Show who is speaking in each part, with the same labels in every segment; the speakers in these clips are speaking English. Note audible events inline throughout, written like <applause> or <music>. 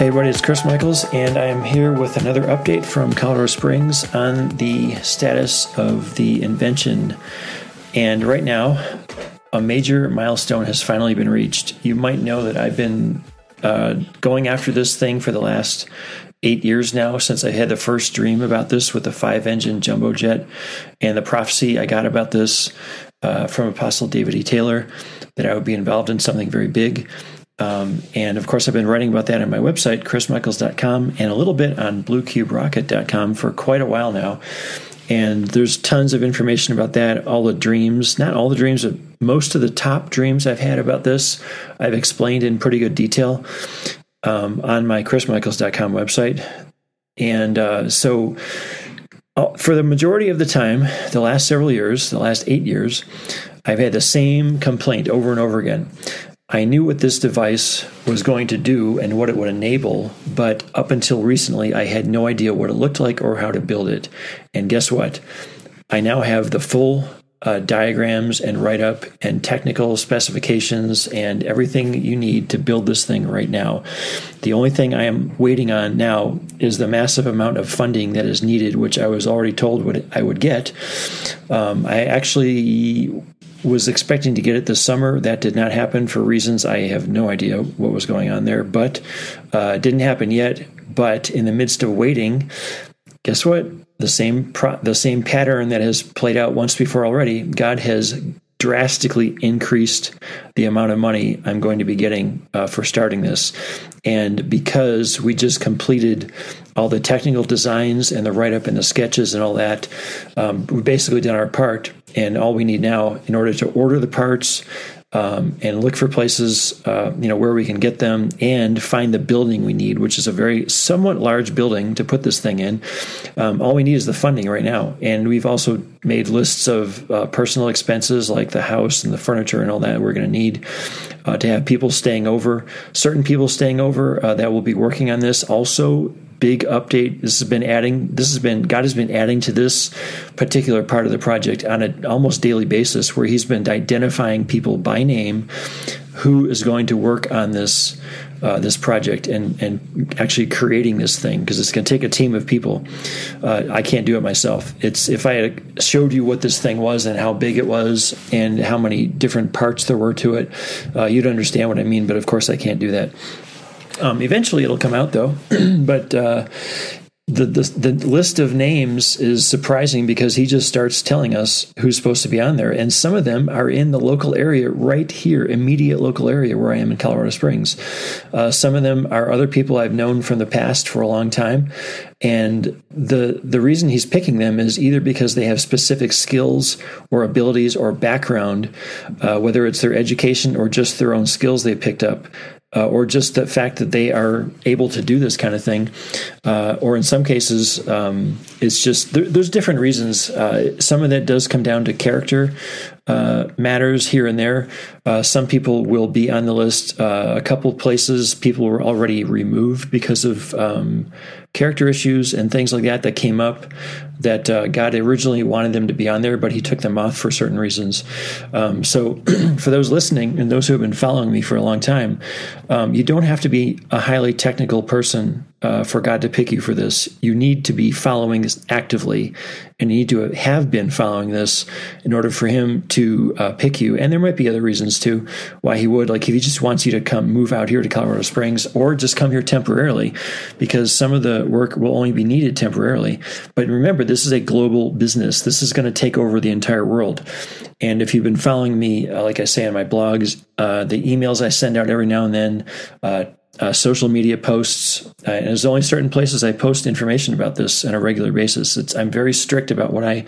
Speaker 1: Hey everybody, it's Chris Michals, and I am here with another update from Colorado Springs on the status of the invention. And right now, a major milestone has finally been reached. You might know that I've been uh, going after this thing for the last eight years now since I had the first dream about this with the five engine jumbo jet and the prophecy I got about this uh, from Apostle David E. Taylor that I would be involved in something very big. Um, and of course, I've been writing about that on my website, chrismichals.com, and a little bit on bluecuberocket.com for quite a while now. And there's tons of information about that, all the dreams, not all the dreams, but most of the top dreams I've had about this, I've explained in pretty good detail um, on my chrismichals.com website. And uh, so, uh, for the majority of the time, the last several years, the last eight years, I've had the same complaint over and over again. I knew what this device was going to do and what it would enable, but up until recently, I had no idea what it looked like or how to build it. And guess what? I now have the full uh, diagrams and write up and technical specifications and everything you need to build this thing right now. The only thing I am waiting on now is the massive amount of funding that is needed, which I was already told what I would get. Um, I actually was expecting to get it this summer. That did not happen for reasons I have no idea what was going on there, but uh, didn't happen yet. But in the midst of waiting, guess what? The same pro- the same pattern that has played out once before already. God has drastically increased the amount of money I'm going to be getting uh, for starting this. And because we just completed all the technical designs and the write up and the sketches and all that, um, we basically done our part. And all we need now, in order to order the parts, um, and look for places, uh, you know, where we can get them and find the building we need, which is a very somewhat large building to put this thing in. Um, all we need is the funding right now, and we've also made lists of uh, personal expenses like the house and the furniture and all that we're going to need uh, to have people staying over. Certain people staying over uh, that will be working on this also big update. This has been adding. This has been God has been adding to this particular part of the project on an almost daily basis, where He's been identifying people by name who is going to work on this uh, this project and and actually creating this thing because it's going to take a team of people. Uh, I can't do it myself. It's if I had showed you what this thing was and how big it was and how many different parts there were to it, uh, you'd understand what I mean. But of course, I can't do that. Um, eventually, it'll come out though. <clears throat> but uh, the, the, the list of names is surprising because he just starts telling us who's supposed to be on there, and some of them are in the local area right here, immediate local area where I am in Colorado Springs. Uh, some of them are other people I've known from the past for a long time, and the the reason he's picking them is either because they have specific skills or abilities or background, uh, whether it's their education or just their own skills they picked up uh, or just the fact that they are able to do this kind of thing, uh, or in some cases, um, it's just there, there's different reasons. Uh, some of that does come down to character uh, matters here and there. Uh, some people will be on the list. Uh, a couple places, people were already removed because of um, character issues and things like that that came up that uh, God originally wanted them to be on there, but He took them off for certain reasons. Um, so, <clears throat> for those listening and those who have been following me for a long time, um, you don't have to be a highly technical person uh, for God to pick you for this. You need to be following this actively, and you need to have been following this in order for Him to uh, pick you. And there might be other reasons too why He would, like if He just wants you to come move out here to Colorado Springs, or just come here temporarily, because some of the work will only be needed temporarily. But remember, this is a global business. This is going to take over the entire world. And if you've been following me, uh, like I say on my blogs, uh, the emails I send out every now and then uh, social media posts. Uh, and there's only certain places I post information about this on a regular basis. It's, I'm very strict about what I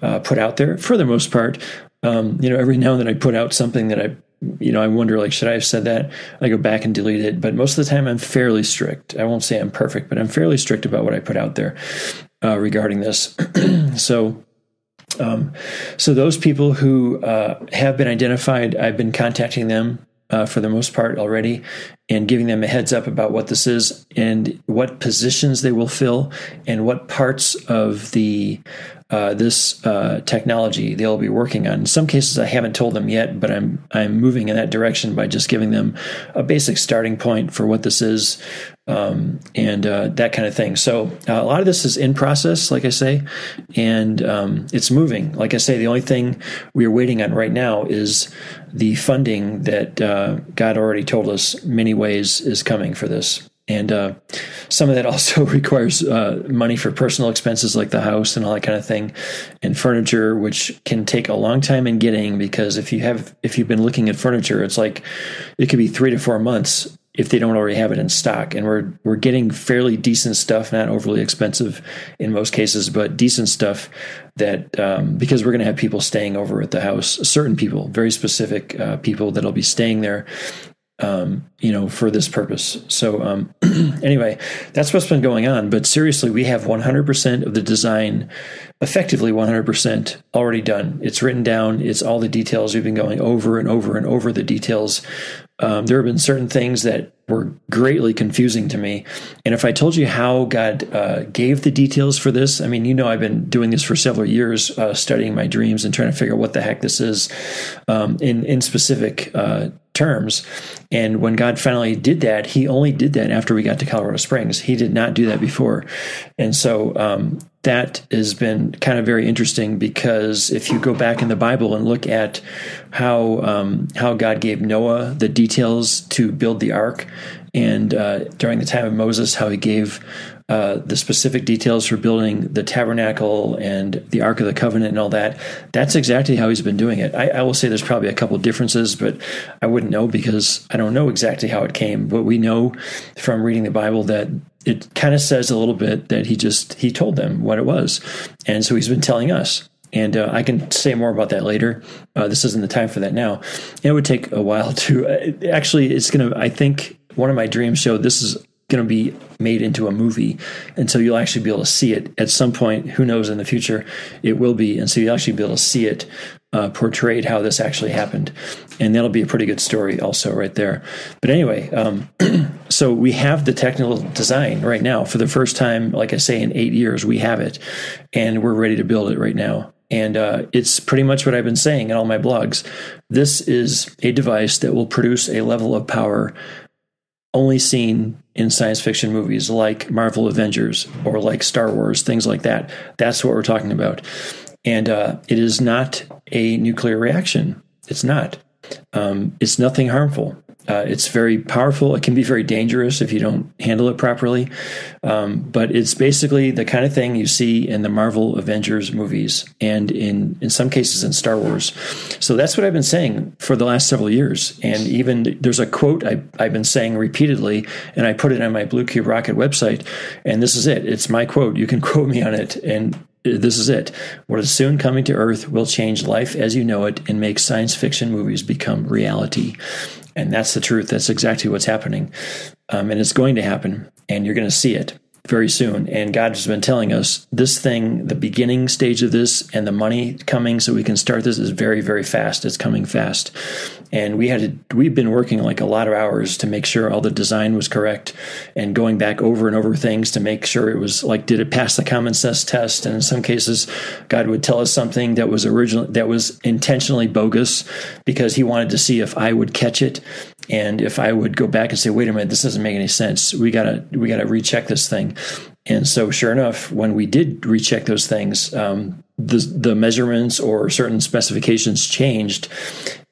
Speaker 1: uh, put out there for the most part. Um, you know, every now and then I put out something that I, you know, I wonder like, should I have said that? I go back and delete it. But most of the time, I'm fairly strict. I won't say I'm perfect, but I'm fairly strict about what I put out there uh, regarding this. <clears throat> so. Um, so those people who uh, have been identified, I've been contacting them uh, for the most part already, and giving them a heads up about what this is and what positions they will fill and what parts of the uh, this uh, technology they'll be working on. In some cases, I haven't told them yet, but I'm I'm moving in that direction by just giving them a basic starting point for what this is um, and uh, that kind of thing. So uh, a lot of this is in process, like I say, and um, it's moving. Like I say, the only thing we are waiting on right now is the funding that uh, God already told us many ways is coming for this and uh, some of that <laughs> also requires uh, money for personal expenses like the house and all that kind of thing and furniture which can take a long time in getting because if you have if you've been looking at furniture it's like it could be three to four months if they don't already have it in stock. And we're we're getting fairly decent stuff not overly expensive in most cases but decent stuff that um, because we're going to have people staying over at the house certain people very specific uh, people that'll be staying there um, you know, for this purpose. So, um, <clears throat> anyway, that's what's been going on. But seriously, we have 100% of the design, effectively 100% already done. It's written down. It's all the details. We've been going over and over and over the details. Um, there have been certain things that were greatly confusing to me. And if I told you how God uh, gave the details for this, I mean, you know, I've been doing this for several years, uh, studying my dreams and trying to figure out what the heck this is um, in in specific uh, terms. And when God finally did that, He only did that after we got to Colorado Springs. He did not do that before. And so um, that has been kind of very interesting because if you go back in the Bible and look at how um, how God gave Noah the details to build the ark, and uh, during the time of Moses, how He gave uh, the specific details for building the tabernacle and the Ark of the Covenant and all that. That's exactly how he's been doing it. I, I will say there's probably a couple differences, but I wouldn't know because I don't know exactly how it came. But we know from reading the Bible that it kind of says a little bit that he just he told them what it was, and so he's been telling us. And uh, I can say more about that later. Uh, this isn't the time for that now. It would take a while to uh, actually. It's gonna. I think one of my dreams showed this is going to be made into a movie. And so you'll actually be able to see it at some point. Who knows in the future it will be. And so you'll actually be able to see it uh, portrayed how this actually happened. And that'll be a pretty good story, also, right there. But anyway, um, <clears throat> so we have the technical design right now. For the first time, like I say, in eight years, we have it. And we're ready to build it right now. And uh, it's pretty much what I've been saying in all my blogs. This is a device that will produce a level of power only seen in science fiction movies like Marvel Avengers or like Star Wars, things like that. That's what we're talking about. And uh, it is not a nuclear reaction. It's not. Um, it's nothing harmful. Uh, it's very powerful. It can be very dangerous if you don't handle it properly. Um, but it's basically the kind of thing you see in the Marvel Avengers movies and in, in some cases in Star Wars. So that's what I've been saying for the last several years. And even there's a quote I, I've been saying repeatedly, and I put it on my Blue Cube Rocket website. And this is it. It's my quote. You can <laughs> quote me on it. And this is it. What is soon coming to Earth will change life as you know it and make science fiction movies become reality. And that's the truth. That's exactly what's happening. Um, and it's going to happen, and you're going to see it very soon. And God has been telling us this thing, the beginning stage of this and the money coming so we can start this is very, very fast. It's coming fast. And we had to, we've been working like a lot of hours to make sure all the design was correct and going back over and over things to make sure it was like, did it pass the common sense test? And in some cases, God would tell us something that was original, that was intentionally bogus because he wanted to see if I would catch it and if I would go back and say, wait a minute, this doesn't make any sense. We gotta we gotta recheck this thing. And so, sure enough, when we did recheck those things, um, the the measurements or certain specifications changed,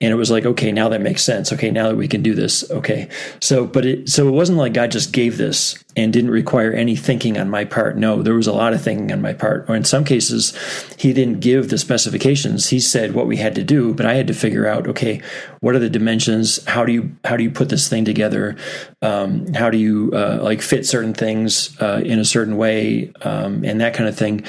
Speaker 1: and it was like okay now that makes sense. Okay now that we can do this. Okay. So but it so it wasn't like god just gave this and didn't require any thinking on my part. No there was a lot of thinking on my part. Or in some cases he didn't give the specifications. He said what we had to do but i had to figure out okay what are the dimensions? How do you how do you put this thing together? Um, how do you uh, like fit certain things uh, in a certain way um, and that kind of thing.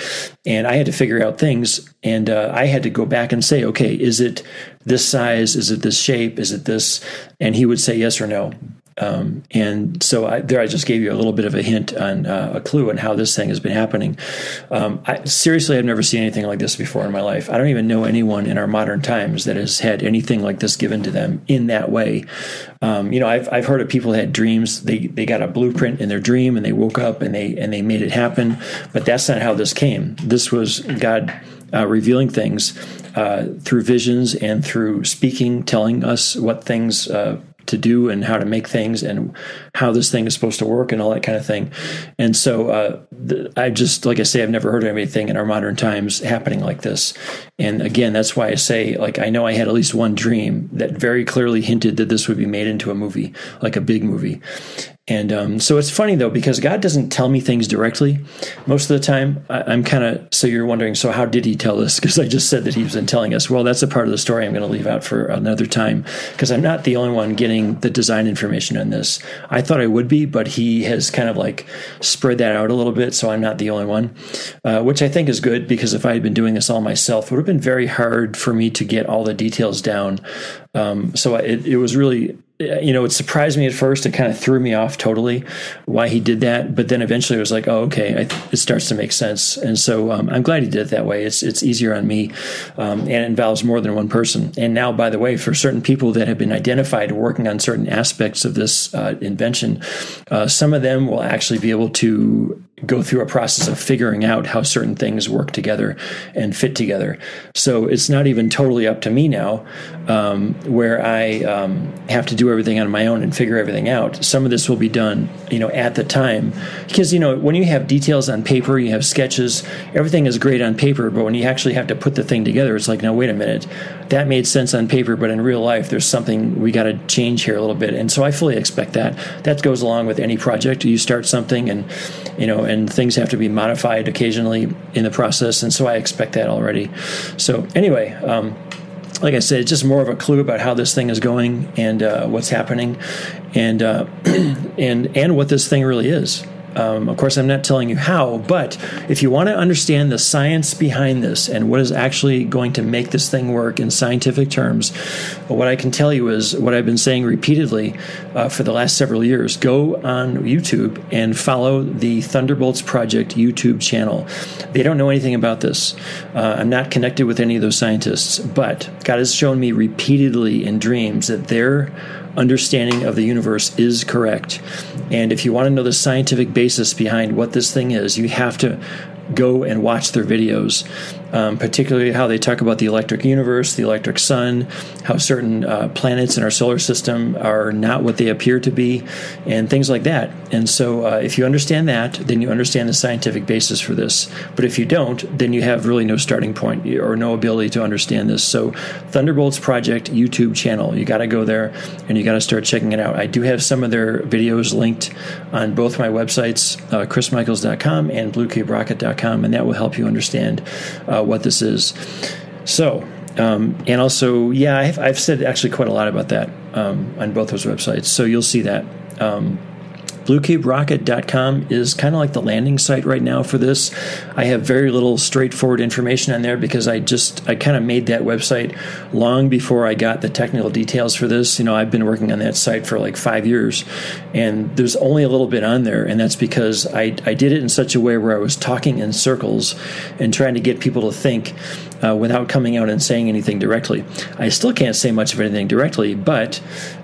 Speaker 1: And i had to figure out things and uh, i had to go back and say okay is it this size? Is it this shape? Is it this? And he would say yes or no. Um, and so I, there, I just gave you a little bit of a hint on uh, a clue on how this thing has been happening. Um, I, seriously, I've never seen anything like this before in my life. I don't even know anyone in our modern times that has had anything like this given to them in that way. Um, you know, I've, I've heard of people that had dreams. They they got a blueprint in their dream and they woke up and they and they made it happen. But that's not how this came. This was God uh, revealing things uh, through visions and through speaking, telling us what things uh, to do and how to make things and how this thing is supposed to work and all that kind of thing. And so uh, the, I just, like I say, I've never heard of anything in our modern times happening like this. And again, that's why I say, like, I know I had at least one dream that very clearly hinted that this would be made into a movie, like a big movie. And um, so it's funny though because God doesn't tell me things directly. Most of the time, I, am kind of. So you're wondering, so how did He tell us? Because I just said that He's been telling us. Well, that's a part of the story I'm going to leave out for another time because I'm not the only one getting the design information on this. I thought I would be, but He has kind of like spread that out a little bit, so I'm not the only one, uh, which I think is good because if I had been doing this all myself, it would have been very hard for me to get all the details down. Um, so it, it was really you know, it surprised me at first. It kind of threw me off totally why he did that. But then eventually it was like, oh, okay, I, it starts to make sense. And so um, I'm glad he did it that way. It's it's easier on me, um, and it involves more than one person. And now, by the way, for certain people that have been identified working on certain aspects of this uh, invention, uh, some of them will actually be able to go through a process of figuring out how certain things work together and fit together. So it's not even totally up to me now, um, where I um, have to do everything on my own and figure everything out. Some of this will be done, you know, at the time, because you know when you have details on paper, you have sketches, everything is great on paper, but when you actually have to put the thing together, it's like, no, wait a minute, that made sense on paper, but in real life, there's something we got to change here a little bit. And so I fully expect that. That goes along with any project. You start something, and you know and things have to be modified occasionally in the process. And so I expect that already. So anyway, um, like I said, it's just more of a clue about how this thing is going and uh, what's happening, and uh, <clears throat> and and what this thing really is. Um, of course, I'm not telling you how, but if you want to understand the science behind this and what is actually going to make this thing work in scientific terms, what I can tell you is what I've been saying repeatedly uh, for the last several years go on YouTube and follow the Thunderbolts Project YouTube channel. They don't know anything about this. Uh, I'm not connected with any of those scientists, but God has shown me repeatedly in dreams that they're understanding of the universe is correct. And if you want to know the scientific basis behind what this thing is, you have to go and watch their videos um, particularly how they talk about the electric universe, the electric sun, how certain uh, planets in our solar system are not what they appear to be, and things like that. And so, uh, if you understand that, then you understand the scientific basis for this. But if you don't, then you have really no starting point or no ability to understand this. So, Thunderbolts Project YouTube channel, you got to go there and you got to start checking it out. I do have some of their videos linked on both my websites, uh, chrismichals.com and bluecuberocket.com, and that will help you understand. Uh, what this is. So, um, and also, yeah, I've, I've, said actually quite a lot about that um, on both those websites. So you'll see that. Um, BlueCubeRocket.com is kind of like the landing site right now for this. I have very little straightforward information on there because I just I kind of made that website long before I got the technical details for this. You know, I've been working on that site for like five years, and there's only a little bit on there, and that's because I I did it in such a way where I was talking in circles and trying to get people to think uh, without coming out and saying anything directly. I still can't say much of anything directly, but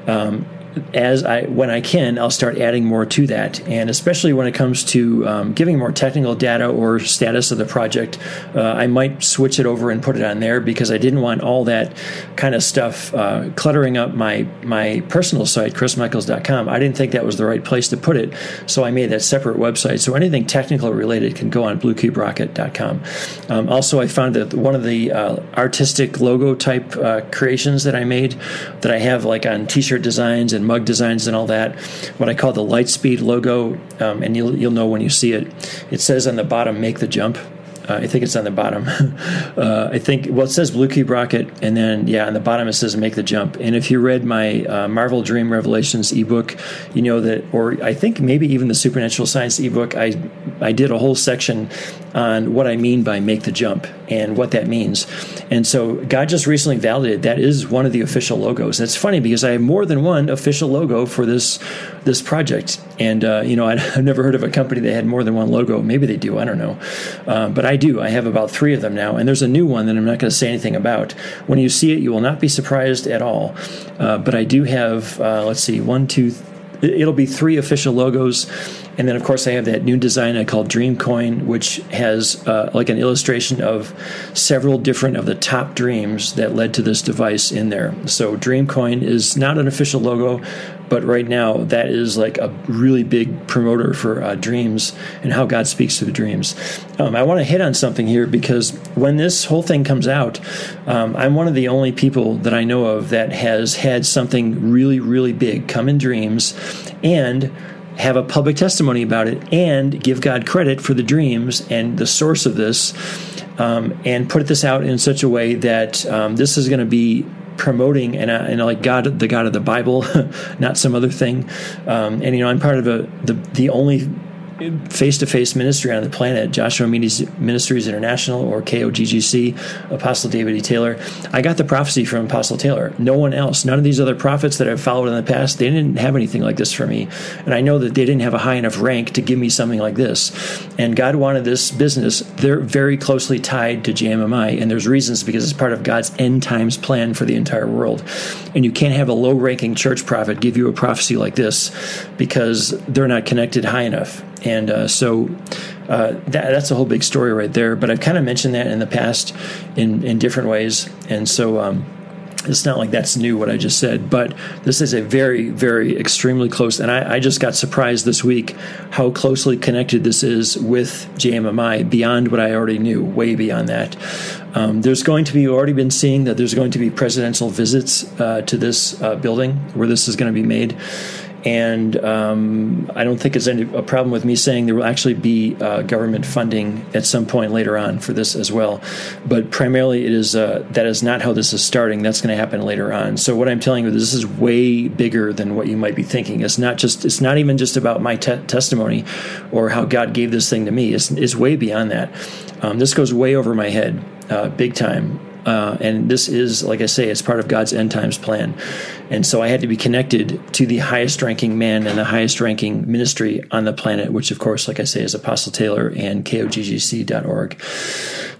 Speaker 1: um, as I when I can, I'll start adding more to that, and especially when it comes to um, giving more technical data or status of the project, uh, I might switch it over and put it on there because I didn't want all that kind of stuff uh, cluttering up my my personal site, chrismichals.com. I didn't think that was the right place to put it, so I made that separate website. So anything technical related can go on bluecuberocket.com. Um, also, I found that one of the uh, artistic logo type uh, creations that I made that I have like on T-shirt designs and and mug designs and all that. What I call the Lightspeed logo, um, and you'll you'll know when you see it. It says on the bottom, "Make the jump." Uh, I think it's on the bottom. <laughs> uh, I think well, it says Blue Cube Rocket, and then yeah, on the bottom it says Make the Jump. And if you read my uh, Marvel Dream Revelations ebook, you know that, or I think maybe even the Supernatural Science ebook, I I did a whole section on what I mean by make the jump and what that means. And so God just recently validated that is one of the official logos. That's funny because I have more than one official logo for this this project. And uh, you know, <laughs> I've never heard of a company that had more than one logo. Maybe they do. I don't know, uh, but I do. I have about three of them now, and there's a new one that I'm not going to say anything about. When you see it, you will not be surprised at all. Uh, but I do have. Uh, let's see, one, two. Th- it'll be three official logos and then, of course, I have that new design I call Dreamcoin, which has uh, like an illustration of several different of the top dreams that led to this device in there. So, Dreamcoin is not an official logo, but right now that is like a really big promoter for uh, dreams and how God speaks to the dreams. Um, I want to hit on something here because when this whole thing comes out, um, I'm one of the only people that I know of that has had something really, really big come in dreams and have a public testimony about it and give God credit for the dreams and the source of this, um, and put this out in such a way that um, this is going to be promoting and, uh, and like God, the God of the Bible, <laughs> not some other thing. Um, and you know, I'm part of a the the only face to face ministry on the planet, Joshua Ministries International or KOGGC, Apostle David E. Taylor. I got the prophecy from Apostle Taylor. No one else, none of these other prophets that I've followed in the past, they didn't have anything like this for me. And I know that they didn't have a high enough rank to give me something like this. And God wanted this business. They're very closely tied to JMMI, and there's reasons because it's part of God's end times plan for the entire world. And you can't have a low ranking church prophet give you a prophecy like this because they're not connected high enough. And uh, so uh, that, that's a whole big story right there. But I've kind of mentioned that in the past in, in different ways. And so um, it's not like that's new what I just said, but this is a very, very extremely close. And I, I, just got surprised this week how closely connected this is with JMMI beyond what I already knew, way beyond that. Um, there's going to be, already been seeing that there's going to be presidential visits uh, to this uh, building where this is going to be made and um, I don't think it's any a problem with me saying there will actually be uh, government funding at some point later on for this as well. But primarily, it is uh, that is not how this is starting. That's going to happen later on. So what I'm telling you, this is way bigger than what you might be thinking. It's not just it's not even just about my te- testimony or how God gave this thing to me. It's, it's way beyond that. Um, this goes way over my head, uh, big time. Uh, and this is, like I say, it's part of God's end times plan. And so I had to be connected to the highest ranking man and the highest ranking ministry on the planet, which, of course, like I say, is Apostle Taylor and koggc.org.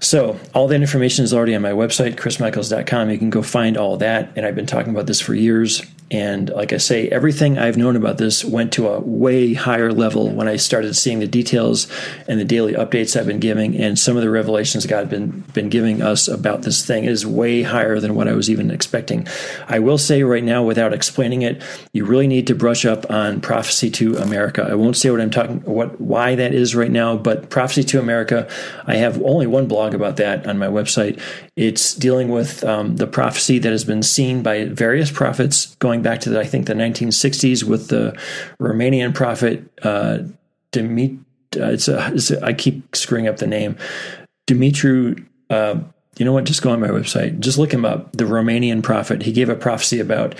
Speaker 1: So all that information is already on my website, chrismichals.com. You can go find all that. And I've been talking about this for years. And like I say, everything I've known about this went to a way higher level when I started seeing the details and the daily updates I've been giving, and some of the revelations God been been giving us about this thing is way higher than what I was even expecting. I will say right now, without explaining it, you really need to brush up on prophecy to America. I won't say what I'm talking, what why that is right now, but prophecy to America. I have only one blog about that on my website. It's dealing with um, the prophecy that has been seen by various prophets going back to the, I think the 1960s with the Romanian prophet uh, Dimit. Uh, it's, a, it's a, I keep screwing up the name. Dumitru. Uh, you know what? Just go on my website. Just look him up. The Romanian prophet. He gave a prophecy about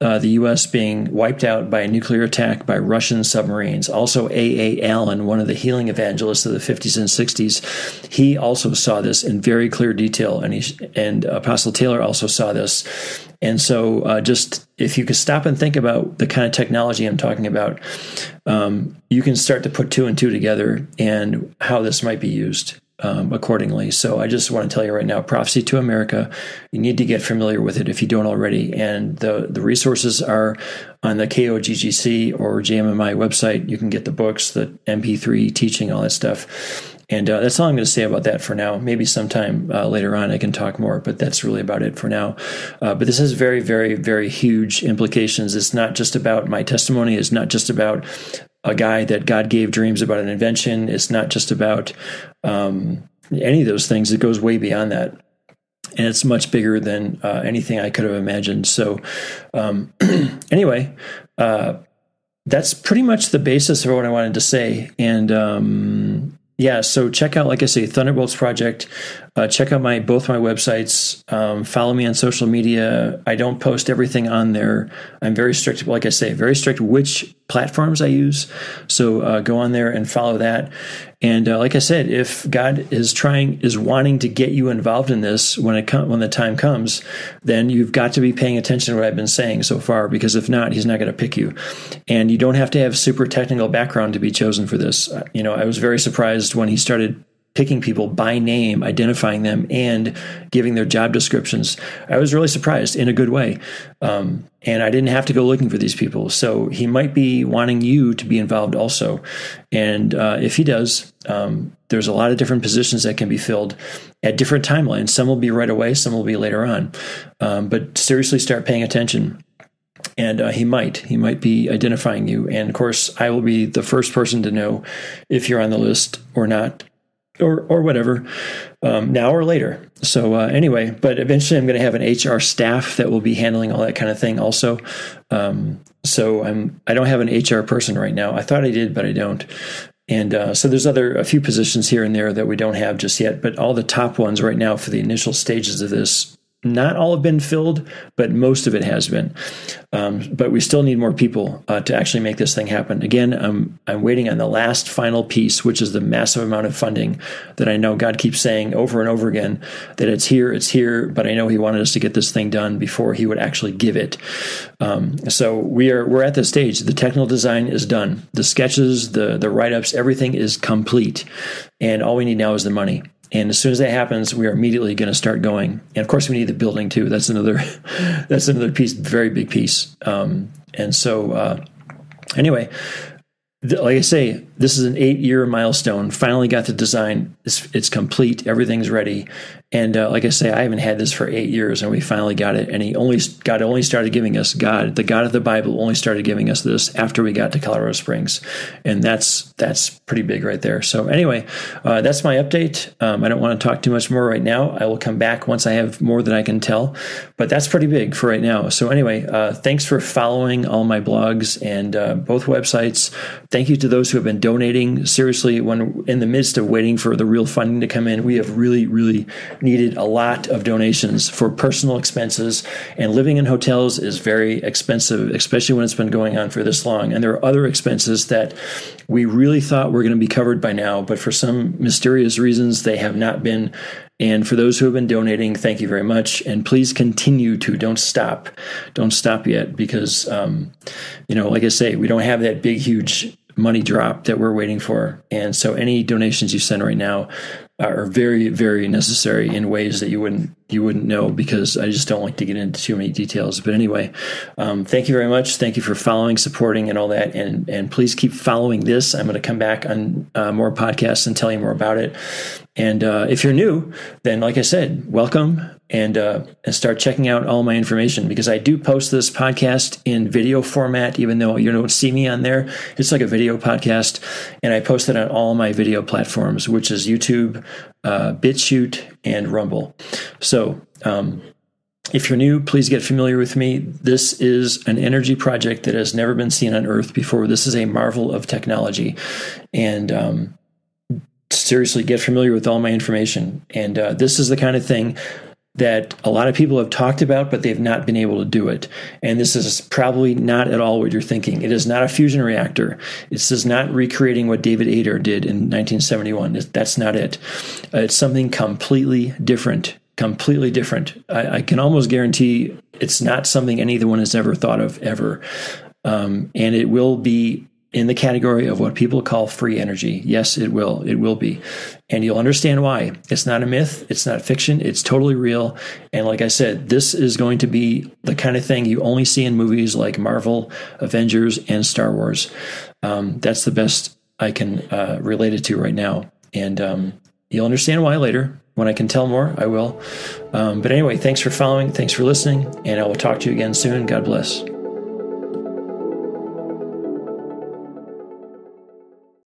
Speaker 1: uh, the U.S. being wiped out by a nuclear attack by Russian submarines. Also, A. A. Allen, one of the healing evangelists of the 50s and 60s, he also saw this in very clear detail, and he and Apostle Taylor also saw this. And so, uh, just if you could stop and think about the kind of technology I'm talking about, um, you can start to put two and two together and how this might be used um, accordingly. So I just want to tell you right now, Prophecy to America, you need to get familiar with it if you don't already. And the, the resources are on the KOGGC or JMMI website. You can get the books, the MP3 teaching, all that stuff. And uh, that's all I'm going to say about that for now. Maybe sometime uh, later on I can talk more, but that's really about it for now. Uh, but this has very, very, very huge implications. It's not just about my testimony. It's not just about a guy that God gave dreams about an invention. It's not just about um, any of those things. It goes way beyond that. And it's much bigger than uh, anything I could have imagined. So, um, <clears throat> anyway, uh, that's pretty much the basis of what I wanted to say. And um, yeah, so check out, like I say, Thunderbolts Project. Uh, check out my both my websites. Um, follow me on social media. I don't post everything on there. I'm very strict, like I say, very strict which platforms I use. So uh, go on there and follow that. And uh, like I said, if God is trying is wanting to get you involved in this when it com- when the time comes, then you've got to be paying attention to what I've been saying so far. Because if not, He's not going to pick you. And you don't have to have super technical background to be chosen for this. Uh, you know, I was very surprised when He started picking people by name, identifying them, and giving their job descriptions. I was really surprised in a good way. Um, and I didn't have to go looking for these people. So he might be wanting you to be involved also. And uh, if he does, um, there's a lot of different positions that can be filled at different timelines. Some will be right away, some will be later on. Um, but seriously, start paying attention and uh, he might he might be identifying you and of course i will be the first person to know if you're on the list or not or or whatever, um, now or later. So uh, anyway, but eventually I'm going to have an HR staff that will be handling all that kind of thing also. Um, so I'm I don't have an HR person right now. I thought I did, but I don't. And uh, so there's other a few positions here and there that we don't have just yet, but all the top ones right now for the initial stages of this not all have been filled, but most of it has been. Um, but we still need more people uh, to actually make this thing happen. Again, I'm I'm waiting on the last final piece, which is the massive amount of funding that I know God keeps saying over and over again that it's here, it's here. But I know He wanted us to get this thing done before He would actually give it. Um, so we are we're at the stage. The technical design is done. The sketches, the the write ups, everything is complete, and all we need now is the money. And as soon as that happens, we are immediately going to start going. And of course, we need the building too. That's another <laughs> that's another piece, very big piece. Um, and so, uh, anyway, like I say, this is an eight year milestone. Finally got the design. It's, it's complete. Everything's ready. And uh, like I say, I haven't had this for eight years, and we finally got it. And he only God only started giving us God, the God of the Bible, only started giving us this after we got to Colorado Springs, and that's that's pretty big right there. So anyway, uh, that's my update. Um, I don't want to talk too much more right now. I will come back once I have more than I can tell, but that's pretty big for right now. So anyway, uh, thanks for following all my blogs and uh, both websites. Thank you to those who have been donating. Seriously, when in the midst of waiting for the real funding to come in, we have really, really needed a lot of donations for personal expenses. And living in hotels is very expensive, especially when it's been going on for this long. And there are other expenses that we really thought were going to be covered by now, but for some mysterious reasons, they have not been. And for those who have been donating, thank you very much. And please continue to. Don't stop. Don't stop yet because, um, you know, like I say, we don't have that big, huge money drop that we're waiting for. And so any donations you send right now are very, very necessary in ways that you wouldn't you wouldn't know because I just don't like to get into too many details. But anyway, um, thank you very much. Thank you for following, supporting, and all that. And and please keep following this. I'm going to come back on uh, more podcasts and tell you more about it. And uh, if you're new, then like I said, welcome and uh, and start checking out all my information because I do post this podcast in video format, even though you don't see me on there. It's like a video podcast, and I post it on all my video platforms, which is YouTube, uh, BitChute, and Rumble. So. Um, if you're new, please get familiar with me. This is an energy project that has never been seen on Earth before. This is a marvel of technology. And um, seriously, get familiar with all my information. And uh, this is the kind of thing that a lot of people have talked about, but they've not been able to do it. And this is probably not at all what you're thinking. It is not a fusion reactor. This is not recreating what David Adair did in 1971. That's not it. Uh, it's something completely different. Completely different. I, I, can almost guarantee it's not something anyone has ever thought of ever. Um, and it will be in the category of what people call free energy. Yes, it will. It will be. And you'll understand why. It's not a myth. It's not fiction. It's totally real. And like I said, this is going to be the kind of thing you only see in movies like Marvel, Avengers, and Star Wars. Um, that's the best I can uh, relate it to right now. And um, you'll understand why later. When I can tell more, I will. Um, but anyway, thanks for following. Thanks for listening. And I will talk to you again soon. God bless.